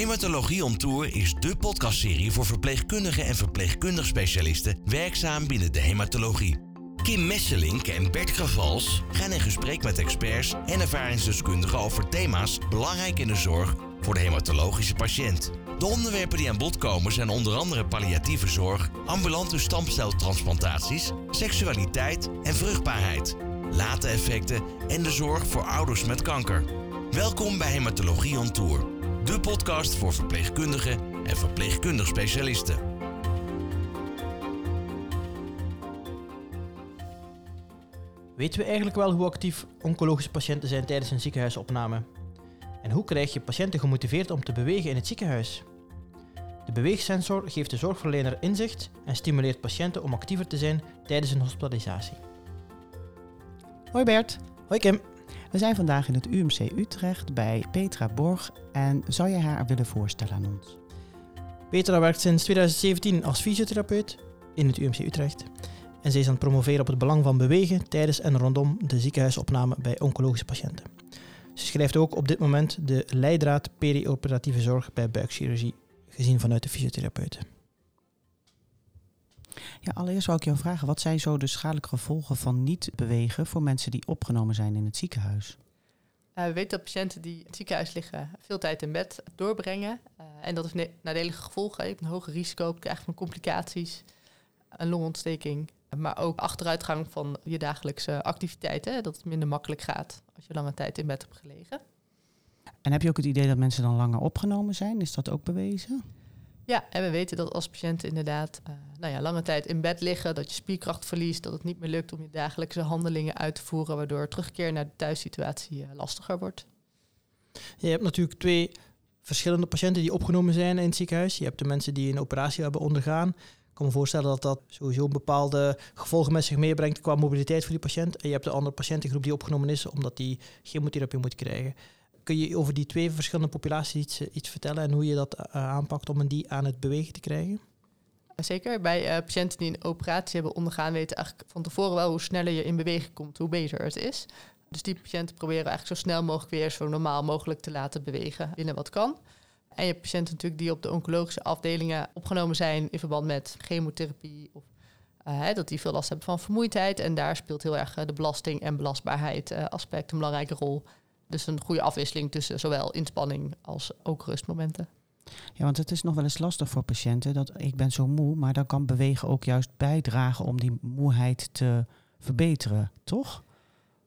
Hematologie on Tour is de podcastserie voor verpleegkundigen en verpleegkundig specialisten werkzaam binnen de hematologie. Kim Messelink en Bert Gravals gaan in gesprek met experts en ervaringsdeskundigen over thema's belangrijk in de zorg voor de hematologische patiënt. De onderwerpen die aan bod komen zijn onder andere palliatieve zorg, ambulante stamceltransplantaties, seksualiteit en vruchtbaarheid, late effecten en de zorg voor ouders met kanker. Welkom bij Hematologie on Tour, de podcast voor verpleegkundigen en verpleegkundig specialisten. Weten we eigenlijk wel hoe actief oncologische patiënten zijn tijdens een ziekenhuisopname? En hoe krijg je patiënten gemotiveerd om te bewegen in het ziekenhuis? De beweegsensor geeft de zorgverlener inzicht en stimuleert patiënten om actiever te zijn tijdens een hospitalisatie. Hoi Bert, Hoi Kim. We zijn vandaag in het UMC Utrecht bij Petra Borg en zou je haar willen voorstellen aan ons? Petra werkt sinds 2017 als fysiotherapeut in het UMC Utrecht. En zij is aan het promoveren op het belang van bewegen tijdens en rondom de ziekenhuisopname bij oncologische patiënten. Ze schrijft ook op dit moment de leidraad perioperatieve zorg bij buikchirurgie, gezien vanuit de fysiotherapeuten. Ja, allereerst zou ik jou vragen, wat zijn zo de schadelijke gevolgen van niet bewegen voor mensen die opgenomen zijn in het ziekenhuis? Uh, we weten dat patiënten die in het ziekenhuis liggen veel tijd in bed doorbrengen. Uh, en dat heeft nadelige gevolgen. Je hebt een hoger risico op krijgen van complicaties, een longontsteking. Maar ook achteruitgang van je dagelijkse activiteiten. Dat het minder makkelijk gaat als je lange tijd in bed hebt gelegen. En heb je ook het idee dat mensen dan langer opgenomen zijn? Is dat ook bewezen? Ja, en we weten dat als patiënten inderdaad uh, nou ja, lange tijd in bed liggen, dat je spierkracht verliest, dat het niet meer lukt om je dagelijkse handelingen uit te voeren, waardoor terugkeer naar de thuissituatie uh, lastiger wordt. Je hebt natuurlijk twee verschillende patiënten die opgenomen zijn in het ziekenhuis. Je hebt de mensen die een operatie hebben ondergaan. Ik kan me voorstellen dat dat sowieso een bepaalde gevolgen met zich meebrengt qua mobiliteit voor die patiënt. En je hebt de andere patiëntengroep die opgenomen is omdat die chemotherapie moet krijgen. Kun je over die twee verschillende populaties iets, iets vertellen en hoe je dat uh, aanpakt om die aan het bewegen te krijgen? Zeker. Bij uh, patiënten die een operatie hebben ondergaan, weten eigenlijk van tevoren wel hoe sneller je in beweging komt, hoe beter het is. Dus die patiënten proberen eigenlijk zo snel mogelijk weer zo normaal mogelijk te laten bewegen binnen wat kan. En je hebt patiënten natuurlijk die op de oncologische afdelingen opgenomen zijn in verband met chemotherapie of dat die veel last hebben van vermoeidheid. En daar speelt heel erg de belasting en belastbaarheid aspect een belangrijke rol. Dus een goede afwisseling tussen zowel inspanning als ook rustmomenten. Ja, want het is nog wel eens lastig voor patiënten dat ik ben zo moe, maar dan kan bewegen ook juist bijdragen om die moeheid te verbeteren, toch?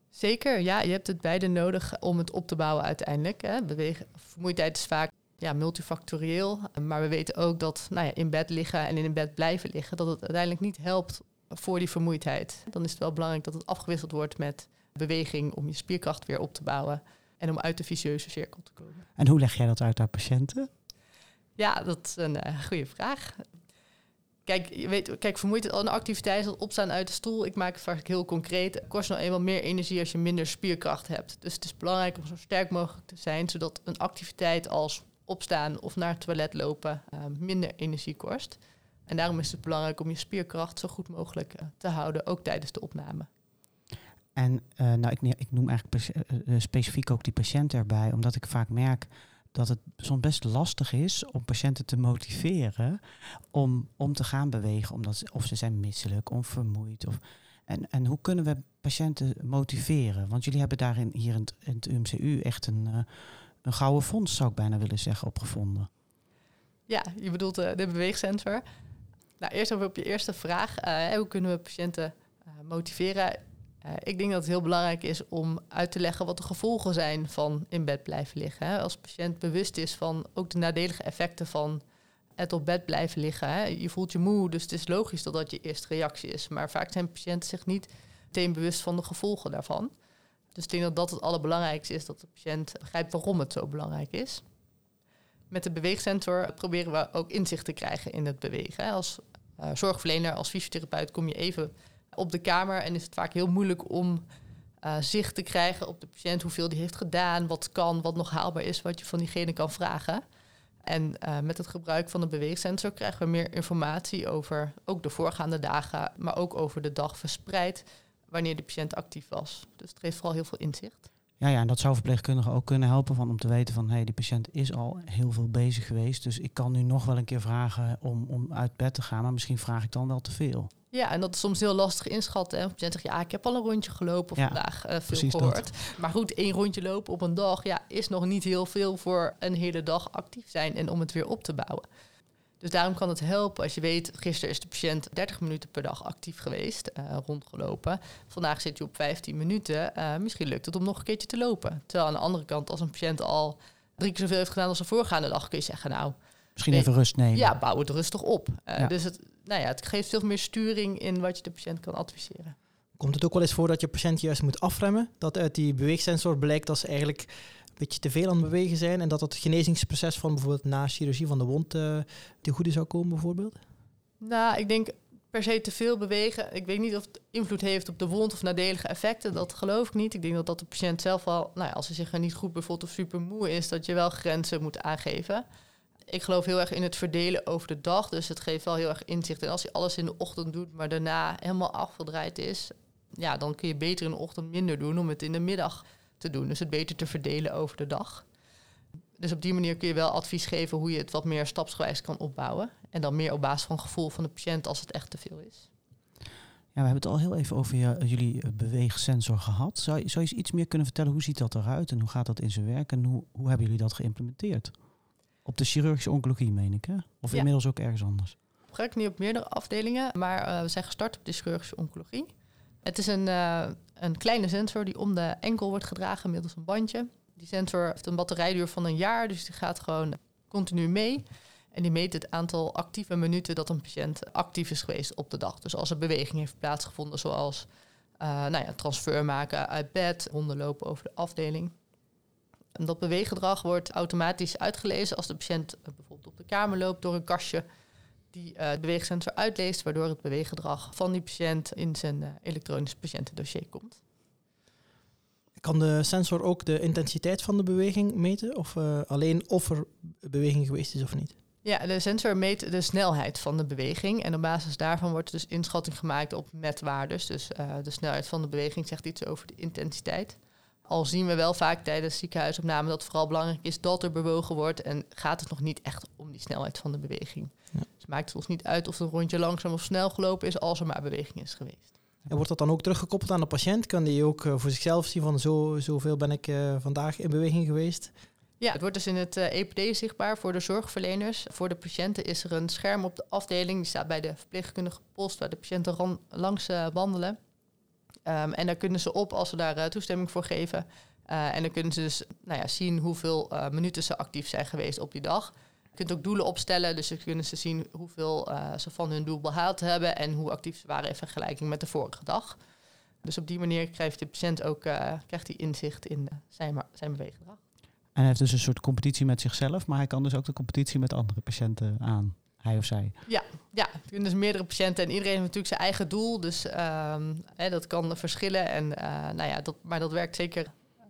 Zeker, ja. Je hebt het beide nodig om het op te bouwen uiteindelijk. Hè. Bewegen, vermoeidheid is vaak ja, multifactorieel, maar we weten ook dat nou ja, in bed liggen en in bed blijven liggen, dat het uiteindelijk niet helpt voor die vermoeidheid. Dan is het wel belangrijk dat het afgewisseld wordt met beweging om je spierkracht weer op te bouwen en om uit de vicieuze cirkel te komen. En hoe leg jij dat uit aan patiënten? Ja, dat is een uh, goede vraag. Kijk, je weet, kijk, vermoeidheid, een activiteit als opstaan uit de stoel, ik maak het vaak heel concreet, het kost nou eenmaal meer energie als je minder spierkracht hebt. Dus het is belangrijk om zo sterk mogelijk te zijn, zodat een activiteit als opstaan of naar het toilet lopen uh, minder energie kost. En daarom is het belangrijk om je spierkracht zo goed mogelijk uh, te houden, ook tijdens de opname. En uh, nou, ik, ik, noem eigenlijk uh, specifiek ook die patiënt erbij, omdat ik vaak merk dat het soms best lastig is om patiënten te motiveren om, om te gaan bewegen, omdat ze, of ze zijn misselijk of vermoeid. Of, en, en hoe kunnen we patiënten motiveren? Want jullie hebben daarin hier in het, in UMCU echt een, een gouden fonds, zou ik bijna willen zeggen, opgevonden. Ja, je bedoelt de beweegsensor. Nou, eerst over op je eerste vraag. hoe kunnen we patiënten motiveren? Uh, ik denk dat het heel belangrijk is om uit te leggen wat de gevolgen zijn van in bed blijven liggen. Hè. Als patiënt bewust is van ook de nadelige effecten van het op bed blijven liggen. Hè. Je voelt je moe, dus het is logisch dat dat je eerste reactie is. Maar vaak zijn patiënten zich niet meteen bewust van de gevolgen daarvan. Dus ik denk dat dat het allerbelangrijkste is, dat de patiënt begrijpt waarom het zo belangrijk is. Met de beweegsensor proberen we ook inzicht te krijgen in het bewegen. Als uh, zorgverlener, als fysiotherapeut kom je even op de kamer en is het vaak heel moeilijk om uh, zicht te krijgen op de patiënt, hoeveel die heeft gedaan, wat kan, wat nog haalbaar is, wat je van diegene kan vragen. En uh, met het gebruik van de beweegsensor krijgen we meer informatie over ook de voorgaande dagen, maar ook over de dag verspreid wanneer de patiënt actief was. Dus het geeft vooral heel veel inzicht. Ja, ja, en dat zou verpleegkundigen ook kunnen helpen van, om te weten van hé, hey, die patiënt is al heel veel bezig geweest. Dus ik kan nu nog wel een keer vragen om, om uit bed te gaan, maar misschien vraag ik dan wel te veel. Ja, en dat is soms heel lastig inschatten. Een patiënt zegt, ja, ik heb al een rondje gelopen Ja, vandaag, eh, veel gehoord. dat. Maar goed, één rondje lopen op een dag ja, is nog niet heel veel voor een hele dag actief zijn en om het weer op te bouwen. Dus daarom kan het helpen als je weet, gisteren is de patiënt 30 minuten per dag actief geweest, eh, rondgelopen. Vandaag zit je op 15 minuten. eh, misschien lukt het om nog een keertje te lopen. Terwijl aan de andere kant, als een patiënt al drie keer zoveel heeft gedaan als de voorgaande dag, kun je zeggen, nou, Misschien Nee. even rust nemen. ja, bouw het rustig op. Eh, Ja. Dus het, nou ja, het geeft veel meer sturing in wat je de patiënt kan adviseren. Komt het ook wel eens voor dat je patiënt juist moet afremmen? Dat uit die beweegsensor blijkt dat ze eigenlijk een beetje te veel aan het bewegen zijn en dat het genezingsproces van bijvoorbeeld na chirurgie van de wond eh te goede zou komen bijvoorbeeld? Nou, ik denk per se te veel bewegen. Ik weet niet of het invloed heeft op de wond of nadelige effecten. Dat geloof ik niet. Ik denk dat dat de patiënt zelf al, nou ja, als hij zich er niet goed bevoelt of super moe is, dat je wel grenzen moet aangeven. Ik geloof heel erg in het verdelen over de dag. Dus het geeft wel heel erg inzicht. En als je alles in de ochtend doet, maar daarna helemaal afgedraaid is, ja, dan kun je beter in de ochtend minder doen om het in de middag te doen. Dus het beter te verdelen over de dag. Dus op die manier kun je wel advies geven hoe je het wat meer stapsgewijs kan opbouwen. En dan meer op basis van gevoel van de patiënt als het echt te veel is. Ja, we hebben het al heel even over je, jullie eh, beweegsensor gehad. Zou, zou je eens iets meer kunnen vertellen? Hoe ziet dat eruit en hoe gaat dat in zijn werk? En hoe, hoe hebben jullie dat geïmplementeerd? Op de chirurgische oncologie, meen ik, hè? Of Ja. inmiddels ook ergens anders? We gebruiken nu op meerdere afdelingen, maar eh, we zijn gestart op de chirurgische oncologie. Het is een, eh, een kleine sensor die om de enkel wordt gedragen middels een bandje. Die sensor heeft een batterijduur van een jaar, dus die gaat gewoon continu mee. En die meet het aantal actieve minuten dat een patiënt actief is geweest op de dag. Dus als er beweging heeft plaatsgevonden, zoals eh, nou ja, transfer maken uit bed, rondlopen over de afdeling. En dat beweeggedrag wordt automatisch uitgelezen als de patiënt eh, bijvoorbeeld op de kamer loopt door een kastje die eh de beweegsensor uitleest, waardoor het beweeggedrag van die patiënt in zijn eh, elektronisch patiëntendossier komt. Kan de sensor ook de intensiteit van de beweging meten? Of alleen of er beweging geweest is of niet? Ja, de sensor meet de snelheid van de beweging. En op basis daarvan wordt dus inschatting gemaakt op metwaardes. Dus de snelheid van de beweging zegt iets over de intensiteit. Al zien we wel vaak tijdens ziekenhuisopname dat het vooral belangrijk is dat er bewogen wordt. En gaat het nog niet echt om die snelheid van de beweging. Ja. Dus maakt het ons niet uit of het een rondje langzaam of snel gelopen is, als er maar beweging is geweest. En wordt dat dan ook teruggekoppeld aan de patiënt? Kan die ook eh, voor zichzelf zien van zo, zoveel ben ik eh, vandaag in beweging geweest? Ja, het wordt dus in het eh, EPD zichtbaar voor de zorgverleners. Voor de patiënten is er een scherm op de afdeling. Die staat bij de verpleegkundige post waar de patiënten ran- langs wandelen. Ehm, en daar kunnen ze op als ze daar eh, toestemming voor geven. Eh, en dan kunnen ze dus nou ja, zien hoeveel eh, minuten ze actief zijn geweest op die dag. Je kunt ook doelen opstellen, dus dan kunnen ze zien hoeveel ze van hun doel behaald hebben en hoe actief ze waren in vergelijking met de vorige dag. Dus op die manier krijgt de patiënt ook krijgt hij inzicht in zijn, zijn beweeggedrag. En hij heeft dus een soort competitie met zichzelf, maar hij kan dus ook de competitie met andere patiënten aan. Hij of zij. Ja, kunnen dus meerdere patiënten en iedereen heeft natuurlijk zijn eigen doel. Dus ehm, hè, dat kan verschillen. En, eh, nou ja, dat, maar dat werkt zeker eh,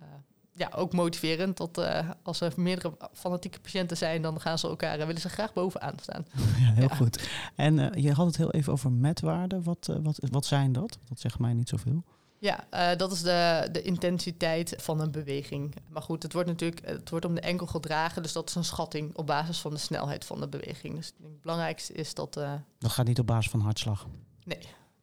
ja, ook motiverend. Dat eh, als er meerdere fanatieke patiënten zijn, dan gaan ze elkaar en willen ze graag bovenaan staan. Ja, heel Ja. goed. En je had het heel even over metwaarden. Wat, wat, wat zijn dat? Dat zegt mij niet zoveel. Ja, eh, dat is de, de intensiteit van een beweging. Maar goed, het wordt natuurlijk het wordt om de enkel gedragen. Dus dat is een schatting op basis van de snelheid van de beweging. Dus het belangrijkste is dat, eh, Dat gaat niet op basis van hartslag.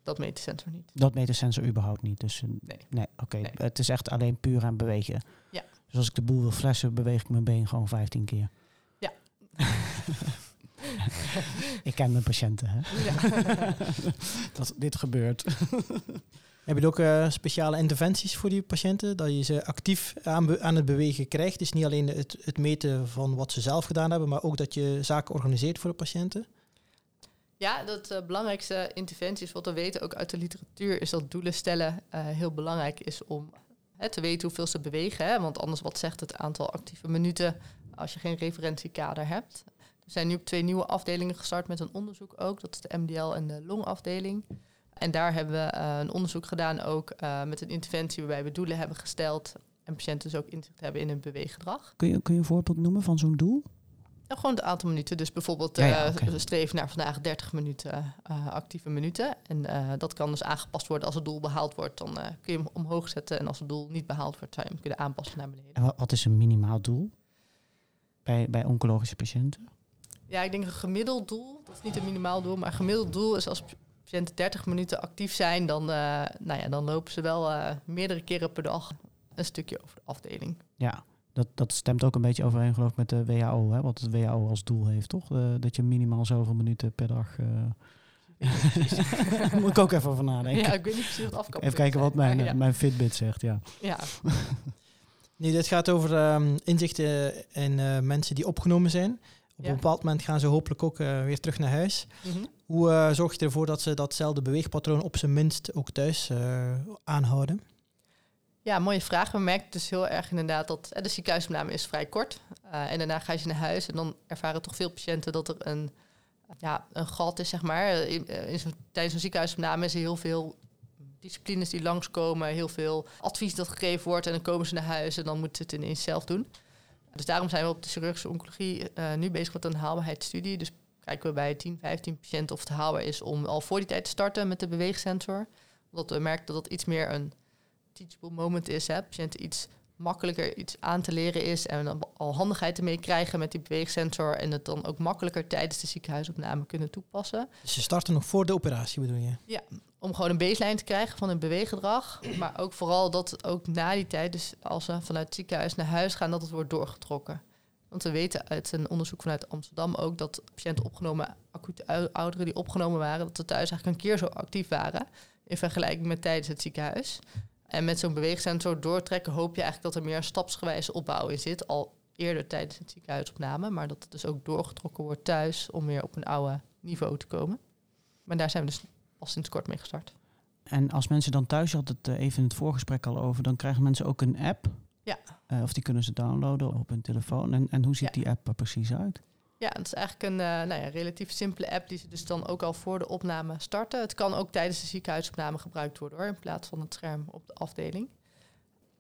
dat meet de sensor niet. Dat meet de sensor überhaupt niet. Dus eh, Nee. nee oké. Nee. Het is echt alleen puur aan bewegen. Ja. Dus als ik de boel wil flessen, beweeg ik mijn been gewoon 15 keer. Ja. ik ken mijn patiënten, hè? Ja. Dat dit gebeurt. Heb je ook eh, speciale interventies voor die patiënten? Dat je ze actief aan, aan het bewegen krijgt? Dus niet alleen het, het meten van wat ze zelf gedaan hebben, maar ook dat je zaken organiseert voor de patiënten? Ja, dat eh, belangrijkste interventie is wat we weten ook uit de literatuur, is dat doelen stellen eh, heel belangrijk is om hè, te weten hoeveel ze bewegen. Hè? Want anders wat zegt het aantal actieve minuten als je geen referentiekader hebt. Er zijn nu op twee nieuwe afdelingen gestart met een onderzoek ook. Dat is de MDL en de longafdeling. En daar hebben we eh, een onderzoek gedaan ook eh, met een interventie waarbij we doelen hebben gesteld en patiënten dus ook inzicht hebben in hun beweeggedrag. Kun je, kun je een voorbeeld noemen van zo'n doel? Ja, gewoon het aantal minuten. Dus bijvoorbeeld Ja, ja, eh, streven naar vandaag 30 minuten actieve minuten. En dat kan dus aangepast worden als het doel behaald wordt. Dan kun je hem omhoog zetten. En als het doel niet behaald wordt, zou je hem kunnen aanpassen naar beneden. En wa- wat is een minimaal doel bij, bij oncologische patiënten? Ja, ik denk een gemiddeld doel, dat is niet een minimaal doel, maar een gemiddeld doel is als patiënten 30 minuten actief zijn, dan, eh, nou ja, dan lopen ze wel eh, meerdere keren per dag een stukje over de afdeling. Ja, dat, dat stemt ook een beetje overeen geloof ik met de WHO, hè, wat het WHO als doel heeft, toch? Eh, dat je minimaal zoveel minuten per dag... eh, Moet ik ook even over nadenken. Ja, ik weet niet precies wat afkappen even kijken wat mijn, ja. mijn Fitbit zegt, ja. ja. Nee, dit gaat over ehm, inzichten in eh, mensen die opgenomen zijn. Op een bepaald moment gaan ze hopelijk ook eh, weer terug naar huis. Mhm. Hoe eh, zorg je ervoor dat ze datzelfde beweegpatroon op zijn minst ook thuis eh, aanhouden? Ja, mooie vraag. We merken dus heel erg inderdaad dat de ziekenhuisopname is vrij kort. En daarna ga je naar huis en dan ervaren toch veel patiënten dat er een, ja, een gat is, zeg maar. In, in zo'n- tijdens een ziekenhuisopname is er heel veel disciplines die langskomen, heel veel advies dat gegeven wordt en dan komen ze naar huis en dan moeten ze het ineens zelf doen. Dus daarom zijn we op de chirurgische oncologie eh, nu bezig met een haalbaarheidsstudie. Dus kijken we bij 10, 15 patiënten of het haalbaar is om al voor die tijd te starten met de beweegsensor. Omdat we merken dat dat iets meer een teachable moment is. Hè? Patiënten iets makkelijker iets aan te leren is en dan al handigheid ermee krijgen met die beweegsensor en het dan ook makkelijker tijdens de ziekenhuisopname kunnen toepassen. Dus ze starten nog voor de operatie, bedoel je? Om gewoon een baseline te krijgen van hun beweeggedrag. Maar ook vooral dat ook na die tijd, dus als ze vanuit het ziekenhuis naar huis gaan, dat het wordt doorgetrokken. Want we weten uit een onderzoek vanuit Amsterdam ook dat patiënten opgenomen, acute ou- ouderen die opgenomen waren, dat ze thuis eigenlijk een keer zo actief waren in vergelijking met tijdens het ziekenhuis. En met zo'n beweegsensor doortrekken hoop je eigenlijk dat er meer een stapsgewijze opbouw in zit. Al eerder tijdens het ziekenhuisopname, maar dat het dus ook doorgetrokken wordt thuis om weer op een oude niveau te komen. Maar daar zijn we dus al sinds kort mee gestart. En als mensen dan thuis, je had het eh, even in het voorgesprek al over, dan krijgen mensen ook een app. Ja. Eh, of die kunnen ze downloaden op hun telefoon. En, en hoe ziet Ja. die app er precies uit? Ja, het is eigenlijk een eh, nou ja, relatief simpele app die ze dus dan ook al voor de opname starten. Het kan ook tijdens de ziekenhuisopname gebruikt worden hoor, in plaats van het scherm op de afdeling.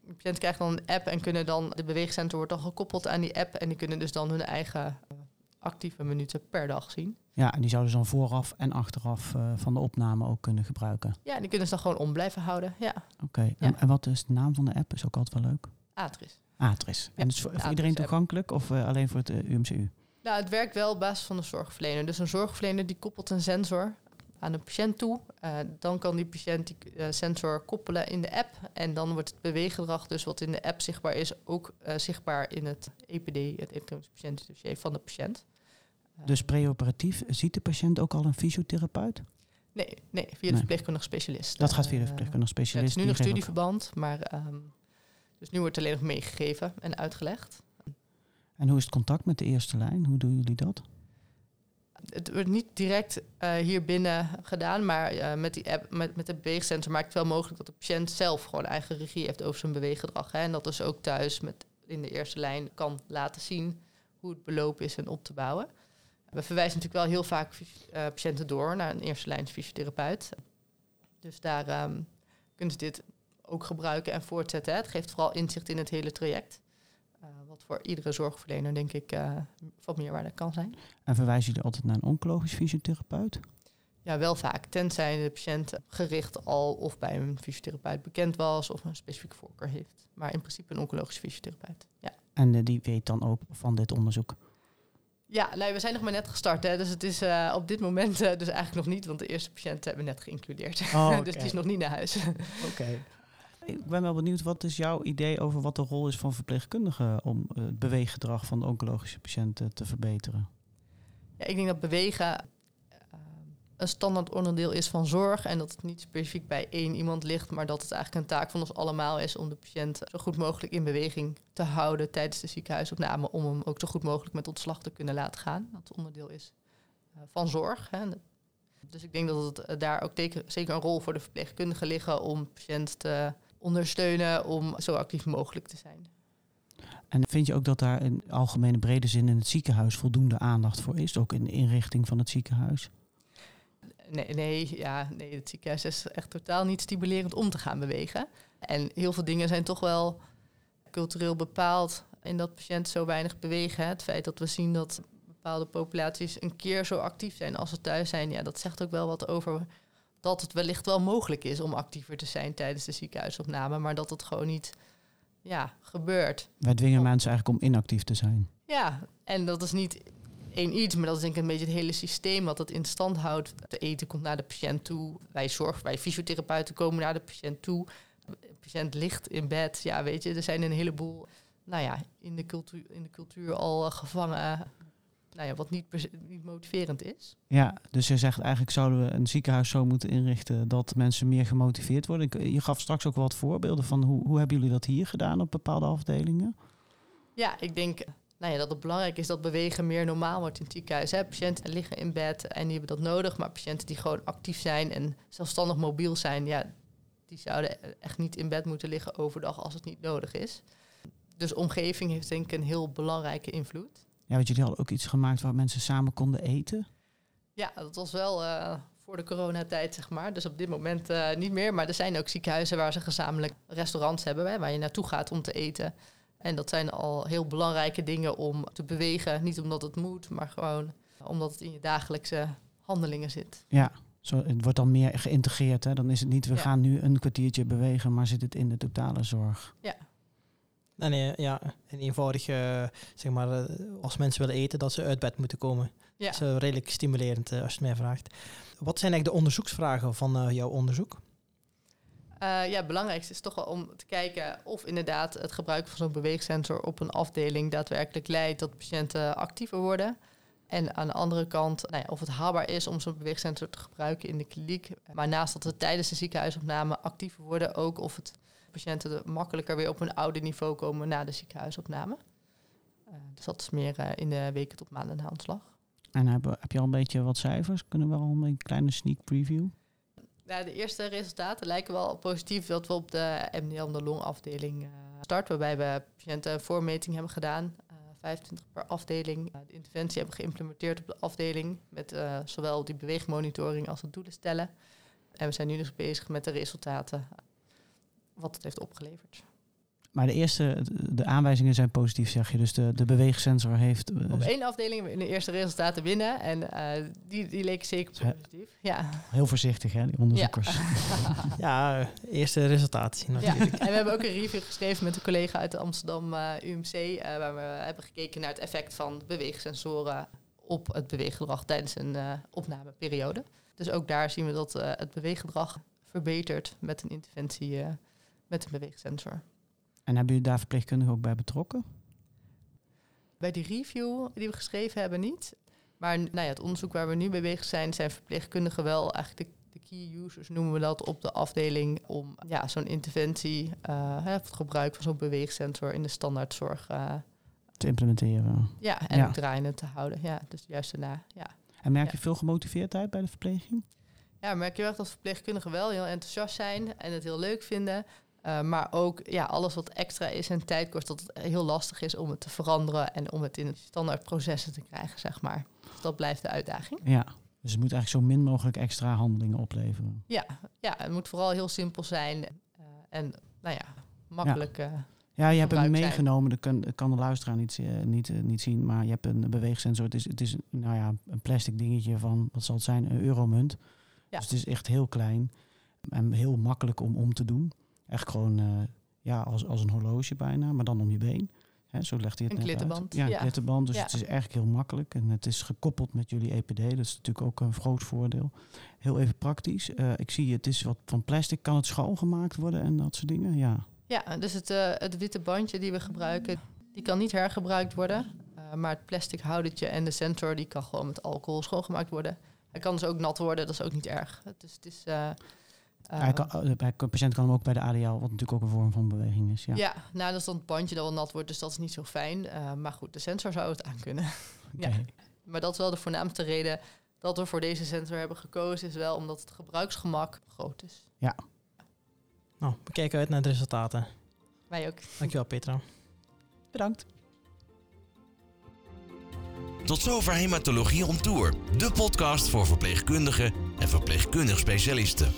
De patiënt krijgt dan een app en kunnen dan, de beweegsensor wordt dan gekoppeld aan die app en die kunnen dus dan hun eigen eh, actieve minuten per dag zien. Ja, en die zouden ze dan vooraf en achteraf eh, van de opname ook kunnen gebruiken. Ja, en die kunnen ze dan gewoon om blijven houden. Ja, Oké, Ja. en, en wat is de naam van de app? Is ook altijd wel leuk. Atris. Atris. Ja, en is voor, voor iedereen toegankelijk of alleen voor het UMCU? Nou, het werkt wel op basis van de zorgverlener. Dus een zorgverlener die koppelt een sensor aan een patiënt toe. Eh, dan kan die patiënt die eh, sensor koppelen in de app. En dan wordt het beweeggedrag, dus wat in de app zichtbaar is, ook eh, zichtbaar in het EPD, het elektronisch patiëntendossier van de patiënt. Dus preoperatief, ziet de patiënt ook al een fysiotherapeut? nee, nee, via de Nee. verpleegkundig specialist. Dat gaat via de Eh, verpleegkundige ja, het specialist. is nu nog studieverband, maar ehm, dus nu wordt het alleen nog meegegeven en uitgelegd. En hoe is het contact met de eerste lijn? Hoe doen jullie dat? Het wordt niet direct eh, hier binnen gedaan, maar eh, met, die app, met, met de beweegsensor maakt het wel mogelijk dat de patiënt zelf gewoon eigen regie heeft over zijn beweeggedrag. Hè, en dat dus ook thuis met, in de eerste lijn kan laten zien hoe het belopen is en op te bouwen. We verwijzen natuurlijk wel heel vaak eh, patiënten door naar een eerste lijn fysiotherapeut. Dus daar ehm, kunnen ze dit ook gebruiken en voortzetten. Hè. Het geeft vooral inzicht in het hele traject. Wat voor iedere zorgverlener denk ik eh, van meerwaarde kan zijn. En verwijzen jullie altijd naar een oncologisch fysiotherapeut? Ja, wel vaak. Tenzij de patiënt gericht al of bij een fysiotherapeut bekend was of een specifieke voorkeur heeft. Maar in principe een oncologische fysiotherapeut. Ja, En eh, die weet dan ook van dit onderzoek. ja nee, we zijn nog maar net gestart. Hè, dus het is eh, op dit moment dus eigenlijk nog niet, want de eerste patiënten hebben we net geïncludeerd. Oh, dus het is nog niet naar huis. Oké. Ik ben wel benieuwd, wat is jouw idee over wat de rol is van verpleegkundigen om eh, het beweeggedrag van de oncologische patiënten te verbeteren? Ja, ik denk dat bewegen eh, een standaard onderdeel is van zorg en dat het niet specifiek bij één iemand ligt, maar dat het eigenlijk een taak van ons allemaal is om de patiënt zo goed mogelijk in beweging te houden tijdens de ziekenhuisopname, om hem ook zo goed mogelijk met ontslag te kunnen laten gaan. Dat onderdeel is eh, van zorg. Hè. Dus ik denk dat het daar ook zeker een rol voor de verpleegkundigen liggen om patiënt te ondersteunen om zo actief mogelijk te zijn. En vind je ook dat daar in algemene brede zin in het ziekenhuis voldoende aandacht voor is? Ook in de inrichting van het ziekenhuis? Nee, nee, ja, nee, het ziekenhuis is echt totaal niet stimulerend om te gaan bewegen. En heel veel dingen zijn toch wel cultureel bepaald in dat patiënten zo weinig bewegen. Het feit dat we zien dat bepaalde populaties een keer zo actief zijn als ze thuis zijn, ja, dat zegt ook wel wat over dat het wellicht wel mogelijk is om actiever te zijn tijdens de ziekenhuisopname, maar dat het gewoon niet ja, gebeurt. Wij dwingen mensen eigenlijk om inactief te zijn. Ja, en dat is niet één iets, maar dat is denk ik een beetje het hele systeem wat dat in stand houdt. De eten komt naar de patiënt toe. Wij zorgen, wij fysiotherapeuten komen naar de patiënt toe. De patiënt ligt in bed. Ja, weet je, er zijn een heleboel, nou ja, in de cultuur, in de cultuur al uh, gevangen. Nou ja, wat niet, niet motiverend is. Ja, dus je zegt eigenlijk zouden we een ziekenhuis zo moeten inrichten dat mensen meer gemotiveerd worden. Je gaf straks ook wat voorbeelden van hoe, hoe hebben jullie dat hier gedaan op bepaalde afdelingen? Ja, ik denk nou ja, dat het belangrijk is dat bewegen meer normaal wordt in het ziekenhuis. Hè. Patiënten liggen in bed en die hebben dat nodig. Maar patiënten die gewoon actief zijn en zelfstandig mobiel zijn, ja, die zouden echt niet in bed moeten liggen overdag als het niet nodig is. Dus omgeving heeft denk ik een heel belangrijke invloed. Ja, want jullie hadden ook iets gemaakt waar mensen samen konden eten. Ja, dat was wel uh, voor de coronatijd, zeg maar. Dus op dit moment uh, niet meer. Maar er zijn ook ziekenhuizen waar ze gezamenlijk restaurants hebben, hè, waar je naartoe gaat om te eten. En dat zijn al heel belangrijke dingen om te bewegen. Niet omdat het moet, maar gewoon omdat het in je dagelijkse handelingen zit. Ja, zo, het wordt dan meer geïntegreerd. Hè? Dan is het niet, we gaan nu een kwartiertje bewegen, maar zit het in de totale zorg. Ja. Nee, ja, en eenvoudig, uh, zeg maar, uh, als mensen willen eten, dat ze uit bed moeten komen. Ja. Dat is uh, redelijk stimulerend, als je het mij vraagt. Wat zijn eigenlijk de onderzoeksvragen van jouw onderzoek? Uh, ja, het belangrijkste is toch wel om te kijken of inderdaad het gebruik van zo'n beweegsensor op een afdeling daadwerkelijk leidt dat patiënten actiever worden. En aan de andere kant, nou ja, of het haalbaar is om zo'n beweegsensor te gebruiken in de kliniek. Maar naast dat we tijdens de ziekenhuisopname actiever worden, ook of het patiënten makkelijker weer op een oude niveau komen na de ziekenhuisopname. Uh, dus dat is meer uh, in de weken tot maanden na ontslag. En heb, heb je al een beetje wat cijfers? Kunnen we al een kleine sneak preview? Nou, de eerste resultaten lijken wel positief dat we op de MDL, de longafdeling, uh, starten. Waarbij we patiënten een voormeting hebben gedaan. Uh, 25 per afdeling. Uh, de interventie hebben geïmplementeerd op de afdeling. Met uh, zowel die beweegmonitoring als het doelen stellen. En we zijn nu dus bezig met de resultaten. Wat het heeft opgeleverd. Maar de eerste, de aanwijzingen zijn positief, zeg je. Dus de, de beweegsensor heeft... Uh, Op één afdeling we de eerste resultaten binnen. En uh, die, die leken zeker positief. Ja. Heel voorzichtig, hè, die onderzoekers. Ja, ja eerste resultaten natuurlijk. Ja. En we hebben ook een review geschreven met een collega uit de Amsterdam uh, UMC... waar we hebben gekeken naar het effect van beweegsensoren... op het beweeggedrag tijdens een opnameperiode. Dus ook daar zien we dat het beweeggedrag verbetert... met een interventie met een beweegsensor. En hebben jullie daar verpleegkundigen ook bij betrokken? Bij die review die we geschreven hebben niet. Maar nou ja, het onderzoek waar we nu mee bezig zijn, zijn verpleegkundigen wel eigenlijk de, de key users, noemen we dat, op de afdeling om ja, zo'n interventie, uh, het gebruik van zo'n beweegsensor in de standaardzorg uh, te implementeren. Ja, en ja. draaiende te houden. Ja, dus juist daarna. Ja. En merk je veel gemotiveerdheid bij de verpleging? Ja, merk je wel dat verpleegkundigen wel heel enthousiast zijn en het heel leuk vinden. Uh, maar ook ja, alles wat extra is en tijd kost, dat het heel lastig is om het te veranderen en om het in standaard processen te krijgen, zeg maar. Dus dat blijft de uitdaging. Ja, dus het moet eigenlijk zo min mogelijk extra handelingen opleveren. Ja, ja het moet vooral heel simpel zijn uh, en nou ja, makkelijk. Ja. Uh, ja, je hebt hem meegenomen. Dat kan, kan de luisteraar niet, niet, niet zien. Maar je hebt een beweegsensor. Het is, het is nou ja, een plastic dingetje van, wat zal het zijn, een euromunt. Ja. Dus het is echt heel klein en heel makkelijk om om te doen. Echt gewoon uh, ja, als, als een horloge bijna, maar dan om je been. Hè, zo legt hij het een net klittenband. uit. Ja, een klittenband. Dus het is eigenlijk heel makkelijk. En het is gekoppeld met jullie EPD. Dat is natuurlijk ook een groot voordeel. Heel even praktisch. Uh, ik zie het is wat van plastic. Kan het schoongemaakt worden en dat soort dingen? Ja, ja dus het, uh, het witte bandje die we gebruiken, die kan niet hergebruikt worden. Uh, maar het plastic houdertje en de sensor, die kan gewoon met alcohol schoongemaakt worden. Hij kan dus ook nat worden, dat is ook niet erg. Dus het is... Uh, hij kan, de patiënt kan hem ook bij de ADL, wat natuurlijk ook een vorm van beweging is. Ja, ja nou, dat is dan het bandje dat wel nat wordt, dus dat is niet zo fijn. Uh, maar goed, de sensor zou het aankunnen. Okay. ja. Maar dat is wel de voornaamste reden dat we voor deze sensor hebben gekozen, is wel omdat het gebruiksgemak groot is. Ja. Nou, we kijken uit naar de resultaten. Wij ook. Dankjewel, Petra. Bedankt. Tot zover Hematologie on Tour, de podcast voor verpleegkundigen en verpleegkundig specialisten.